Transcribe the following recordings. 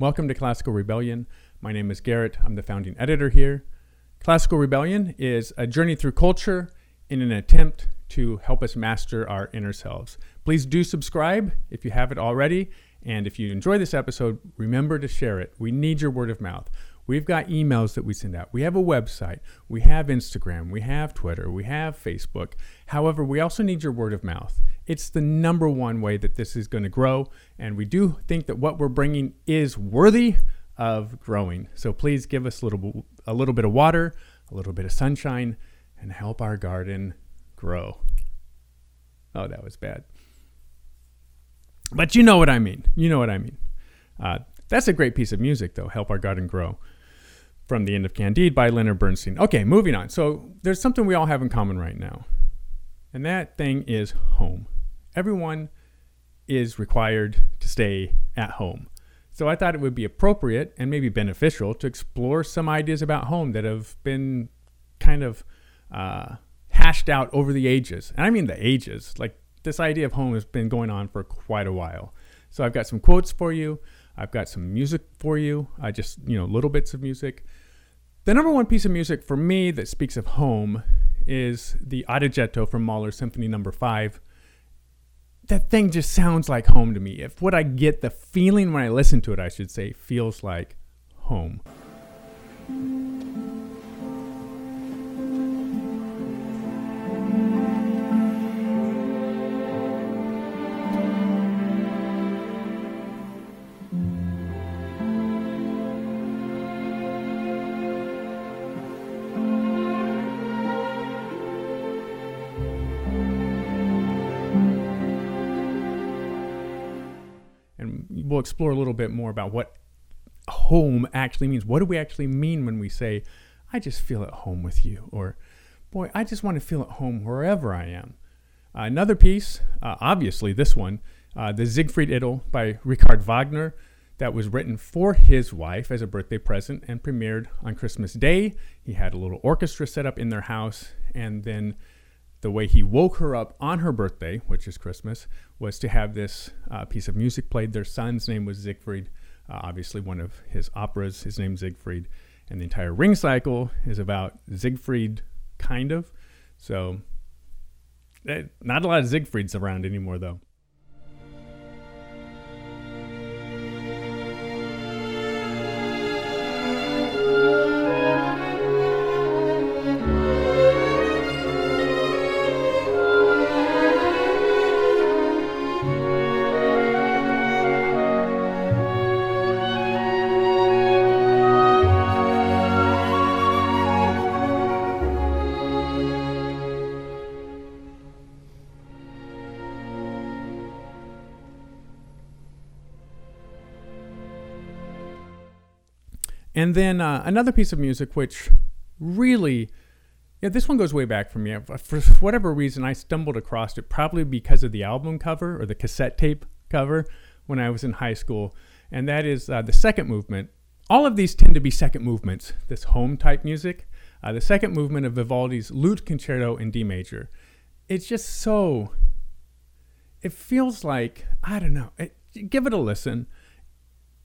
Welcome to Classical Rebellion. My name is Garrett. I'm the founding editor here. Classical Rebellion is a journey through culture in an attempt to help us master our inner selves. Please do subscribe if you haven't already. And if you enjoy this episode, remember to share it. We need your word of mouth. We've got emails that we send out. We have a website. We have Instagram. We have Twitter. We have Facebook. However, we also need your word of mouth. It's the number one way that this is going to grow. And we do think that what we're bringing is worthy of growing. So please give us a little, a little bit of water, a little bit of sunshine, and help our garden grow. Oh, that was bad. But you know what I mean. You know what I mean. Uh, that's a great piece of music, though. Help Our Garden Grow from the end of Candide by Leonard Bernstein. Okay, moving on. So there's something we all have in common right now, and that thing is home. Everyone is required to stay at home. So I thought it would be appropriate and maybe beneficial to explore some ideas about home that have been kind of uh, hashed out over the ages. And I mean the ages. Like this idea of home has been going on for quite a while. So I've got some quotes for you. I've got some music for you. I just, you know, little bits of music. The number one piece of music for me that speaks of home is the Adagietto from Mahler's Symphony Number no. 5. That thing just sounds like home to me. If what I get, the feeling when I listen to it, I should say, feels like home. We'll explore a little bit more about what home actually means. What do we actually mean when we say, I just feel at home with you? Or, boy, I just want to feel at home wherever I am. Uh, another piece, uh, obviously this one, uh, the Siegfried Idyll by Richard Wagner, that was written for his wife as a birthday present and premiered on Christmas Day. He had a little orchestra set up in their house, and then the way he woke her up on her birthday, which is Christmas, was to have this uh, piece of music played. Their son's name was Siegfried, uh, obviously one of his operas. His name's Siegfried, and the entire ring cycle is about Siegfried, kind of. So, eh, not a lot of Siegfrieds around anymore, though. And then uh, another piece of music which really, yeah, this one goes way back for me. For whatever reason, I stumbled across it, probably because of the album cover or the cassette tape cover when I was in high school. And that is uh, the second movement. All of these tend to be second movements, this home type music. Uh, the second movement of Vivaldi's Lute Concerto in D major. It's just so, it feels like, I don't know, it, give it a listen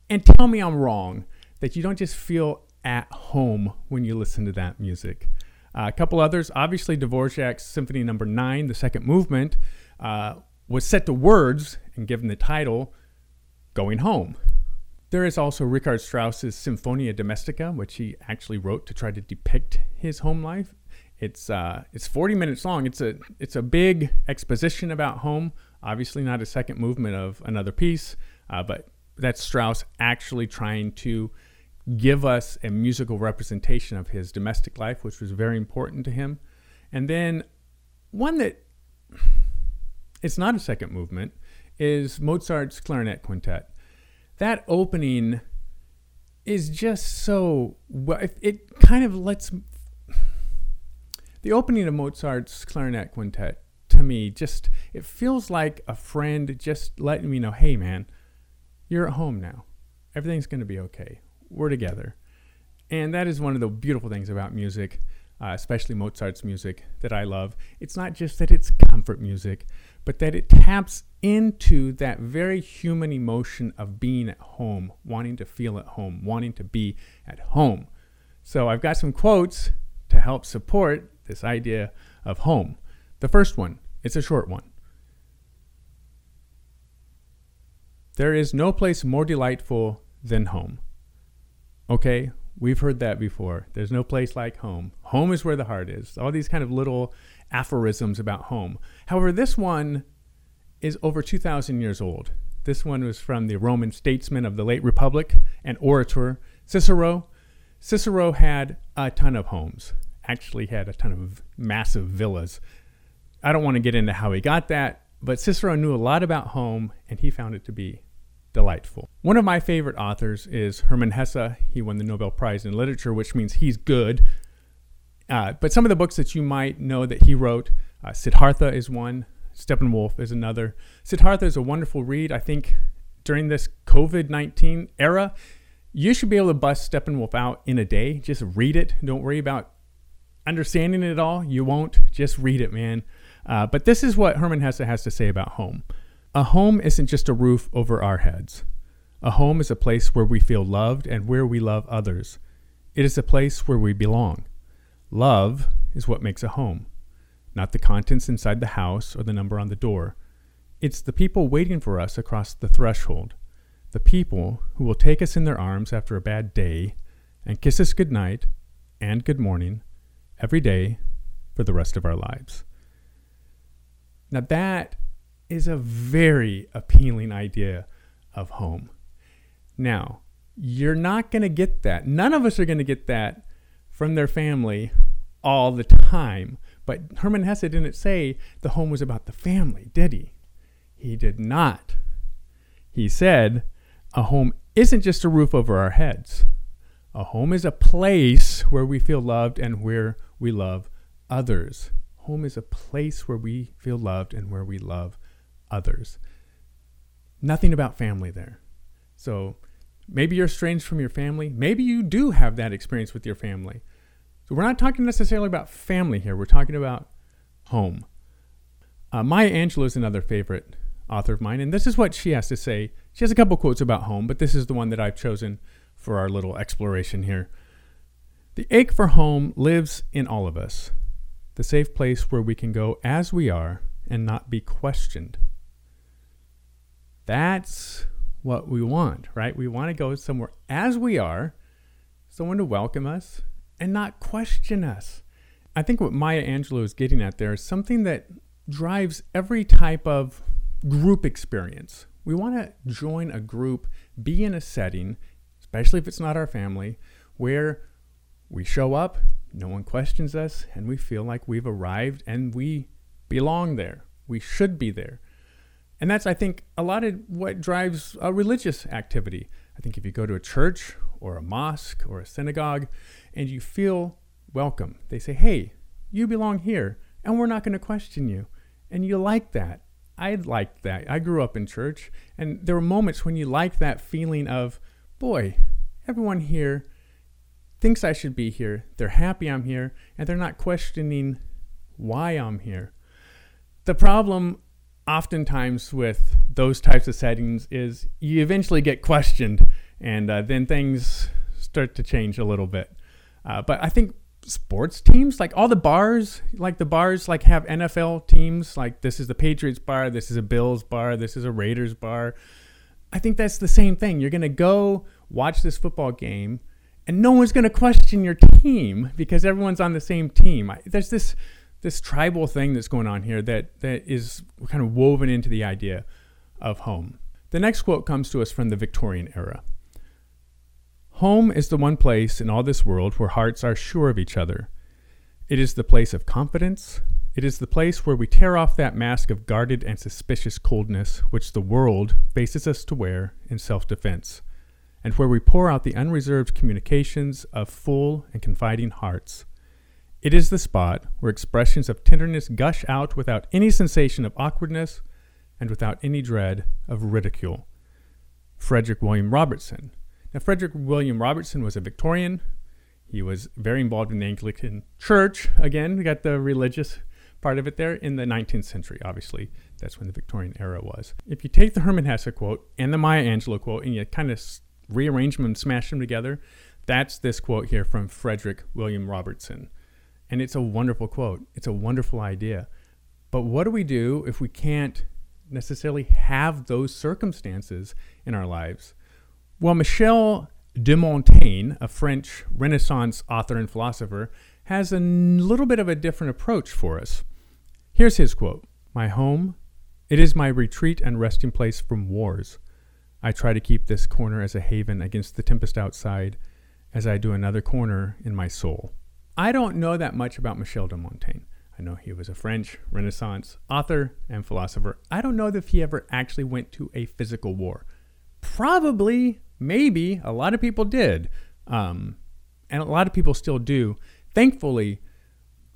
and tell me I'm wrong that you don't just feel at home when you listen to that music. Uh, a couple others, obviously Dvorak's Symphony Number no. Nine, the second movement, uh, was set to words and given the title "Going Home." There is also Richard Strauss's Symphonia Domestica, which he actually wrote to try to depict his home life. It's uh, it's 40 minutes long. It's a it's a big exposition about home. Obviously, not a second movement of another piece, uh, but that's Strauss actually trying to give us a musical representation of his domestic life, which was very important to him. And then one that it's not a second movement is Mozart's clarinet quintet. That opening is just so well, it kind of lets the opening of Mozart's clarinet quintet to me just it feels like a friend just letting me know, hey man, you're at home now. Everything's going to be okay we're together. And that is one of the beautiful things about music. uh, especially Mozart's music that I love. It's not just that it's comfort music, but that it taps into that very human emotion of being at home, wanting to feel at home, wanting to be at home. So I've got some quotes to help support this idea of home. The first one, it's a short one. There is no place more delightful than home. Okay, we've heard that before. There's no place like home. Home is where the heart is. All these kind of little aphorisms about home. However, this one is over 2,000 years old. This one was from the Roman statesman of the late Republic and orator Cicero. Cicero had a ton of homes, actually, had a ton of massive villas. I don't want to get into how he got that, but Cicero knew a lot about home and he found it to be delightful. One of my favorite authors is Hermann Hesse. He won the Nobel Prize in Literature, which means he's good. Uh, but some of the books that you might know that he wrote, uh, Siddhartha is one, Steppenwolf is another. Siddhartha is a wonderful read. I think during this COVID 19 era, you should be able to bust Steppenwolf out in a day. Just read it. Don't worry about understanding it all. You won't. Just read it, man. Uh, but this is what Hermann Hesse has to say about home. A home isn't just a roof over our heads. A home is a place where we feel loved and where we love others. It is a place where we belong. Love is what makes a home not the contents inside the house or the number on the door. It's the people waiting for us across the threshold, the people who will take us in their arms after a bad day and kiss us good night and good morning every day for the rest of our lives. Now, that is a very appealing idea of home. Now, you're not going to get that. None of us are going to get that from their family all the time. But Hermann Hesse didn't say the home was about the family, did he? He did not. He said a home isn't just a roof over our heads. A home is a place where we feel loved and where we love others. Home is a place where we feel loved and where we love others. Nothing about family there. So maybe you're estranged from your family. Maybe you do have that experience with your family. So we're not talking necessarily about family here. We're talking about home. Uh, Maya Angelou is another favorite author of mine, and this is what she has to say. She has a couple quotes about home, but this is the one that I've chosen for our little exploration here. The ache for home lives in all of us, the safe place where we can go as we are and not be questioned. That's what we want, right? We want to go somewhere as we are, someone to welcome us, and not question us. I think what Maya Angelou is getting at there is something that drives every type of group experience. We want to join a group, be in a setting, especially if it's not our family, where we show up, no one questions us, and we feel like we've arrived and we belong there. We should be there. And that's, I think, a lot of what drives a religious activity. I think if you go to a church or a mosque or a synagogue, and you feel welcome. They say, hey, you belong here, and we're not going to question you. And you like that. I liked that. I grew up in church, and there were moments when you like that feeling of, boy, everyone here thinks I should be here. They're happy I'm here, and they're not questioning why I'm here. The problem oftentimes with those types of settings is you eventually get questioned, and uh, then things start to change a little bit. Uh, but I think sports teams, like all the bars, like the bars, like have NFL teams. Like this is the Patriots bar, this is a Bills bar, this is a Raiders bar. I think that's the same thing. You're gonna go watch this football game, and no one's gonna question your team because everyone's on the same team. I, there's this this tribal thing that's going on here that that is kind of woven into the idea of home. The next quote comes to us from the Victorian era. Home is the one place in all this world where hearts are sure of each other. It is the place of confidence. It is the place where we tear off that mask of guarded and suspicious coldness which the world faces us to wear in self defense, and where we pour out the unreserved communications of full and confiding hearts. It is the spot where expressions of tenderness gush out without any sensation of awkwardness and without any dread of ridicule. Frederick William Robertson, now, Frederick William Robertson was a Victorian. He was very involved in the Anglican Church. Again, we got the religious part of it there in the 19th century, obviously. That's when the Victorian era was. If you take the Hermann Hesse quote and the Maya Angelou quote and you kind of rearrange them and smash them together, that's this quote here from Frederick William Robertson. And it's a wonderful quote. It's a wonderful idea. But what do we do if we can't necessarily have those circumstances in our lives? Well, Michel de Montaigne, a French Renaissance author and philosopher, has a little bit of a different approach for us. Here's his quote My home, it is my retreat and resting place from wars. I try to keep this corner as a haven against the tempest outside, as I do another corner in my soul. I don't know that much about Michel de Montaigne. I know he was a French Renaissance author and philosopher. I don't know if he ever actually went to a physical war. Probably, maybe, a lot of people did. Um, and a lot of people still do. Thankfully,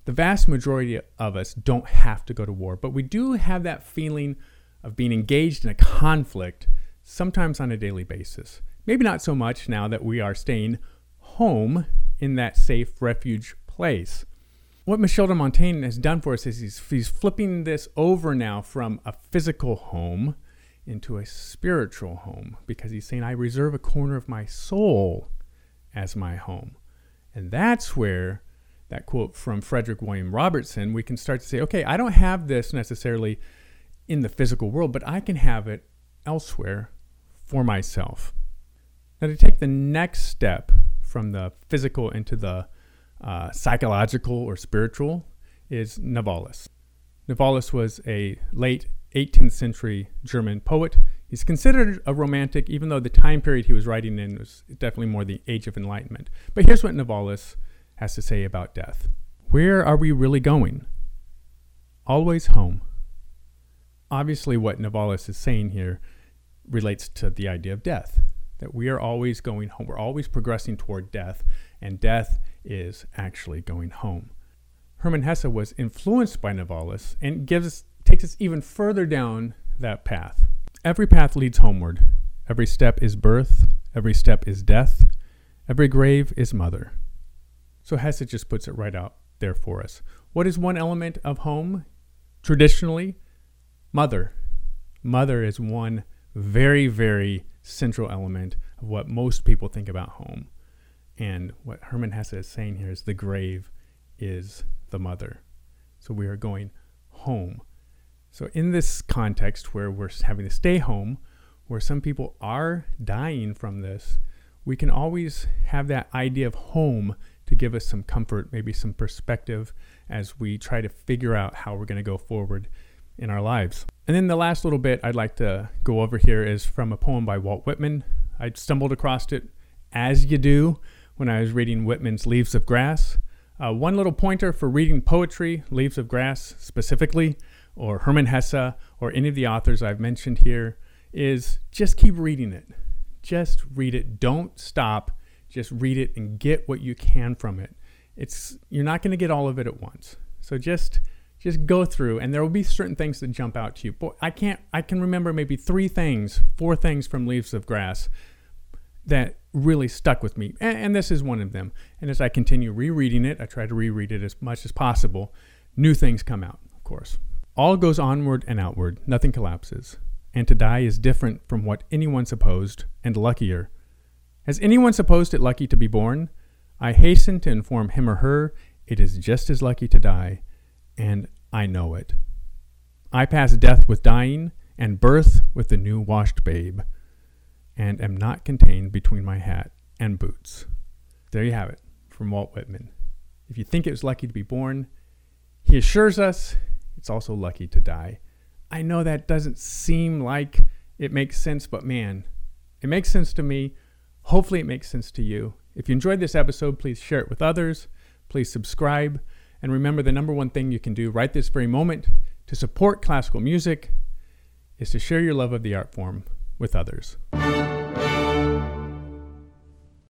the vast majority of us don't have to go to war, but we do have that feeling of being engaged in a conflict sometimes on a daily basis. Maybe not so much now that we are staying home in that safe refuge place. What Michel de Montaigne has done for us is he's, he's flipping this over now from a physical home into a spiritual home because he's saying, I reserve a corner of my soul as my home. And that's where that quote from Frederick William Robertson, we can start to say, okay, I don't have this necessarily in the physical world, but I can have it elsewhere for myself. Now, to take the next step from the physical into the uh, psychological or spiritual is Novalis. Novalis was a late 18th century German poet. He's considered a romantic, even though the time period he was writing in was definitely more the Age of Enlightenment. But here's what Novalis has to say about death Where are we really going? Always home. Obviously, what Novalis is saying here relates to the idea of death that we are always going home. We're always progressing toward death, and death is actually going home. Hermann Hesse was influenced by Novalis and gives takes us even further down that path. Every path leads homeward. Every step is birth. Every step is death. Every grave is mother. So Hesse just puts it right out there for us. What is one element of home? Traditionally, mother. Mother is one very, very central element of what most people think about home. And what Hermann Hesse is saying here is the grave is the mother. So we are going home. So, in this context where we're having to stay home, where some people are dying from this, we can always have that idea of home to give us some comfort, maybe some perspective as we try to figure out how we're going to go forward in our lives. And then the last little bit I'd like to go over here is from a poem by Walt Whitman. I stumbled across it as you do when I was reading Whitman's Leaves of Grass. Uh, one little pointer for reading poetry, Leaves of Grass specifically, or Hermann Hesse, or any of the authors I've mentioned here, is just keep reading it. Just read it. Don't stop. Just read it and get what you can from it. It's you're not going to get all of it at once. So just just go through and there will be certain things that jump out to you. But I can't I can remember maybe 3 things, 4 things from Leaves of Grass that really stuck with me. And, and, this is one of them. And as I continue rereading it, I try to reread it as much as possible. New things come out, of course. All goes onward and outward, nothing collapses. And to die is different from what anyone supposed, and luckier. Has anyone supposed it lucky to be born? I hasten to inform him or her it is just as lucky to die, and I know it. I pass death with dying, and birth with the new washed babe and am not contained between my hat and boots. There you have it from Walt Whitman. If you think it was lucky to be born, he assures us it's also lucky to die. I know that doesn't seem like it makes sense, but man, it makes sense to me. Hopefully, it makes sense to you. If you enjoyed this episode, please share it with others. Please subscribe. And remember, the number one thing you can do right this very moment to support classical music is to share your love of the art form with others.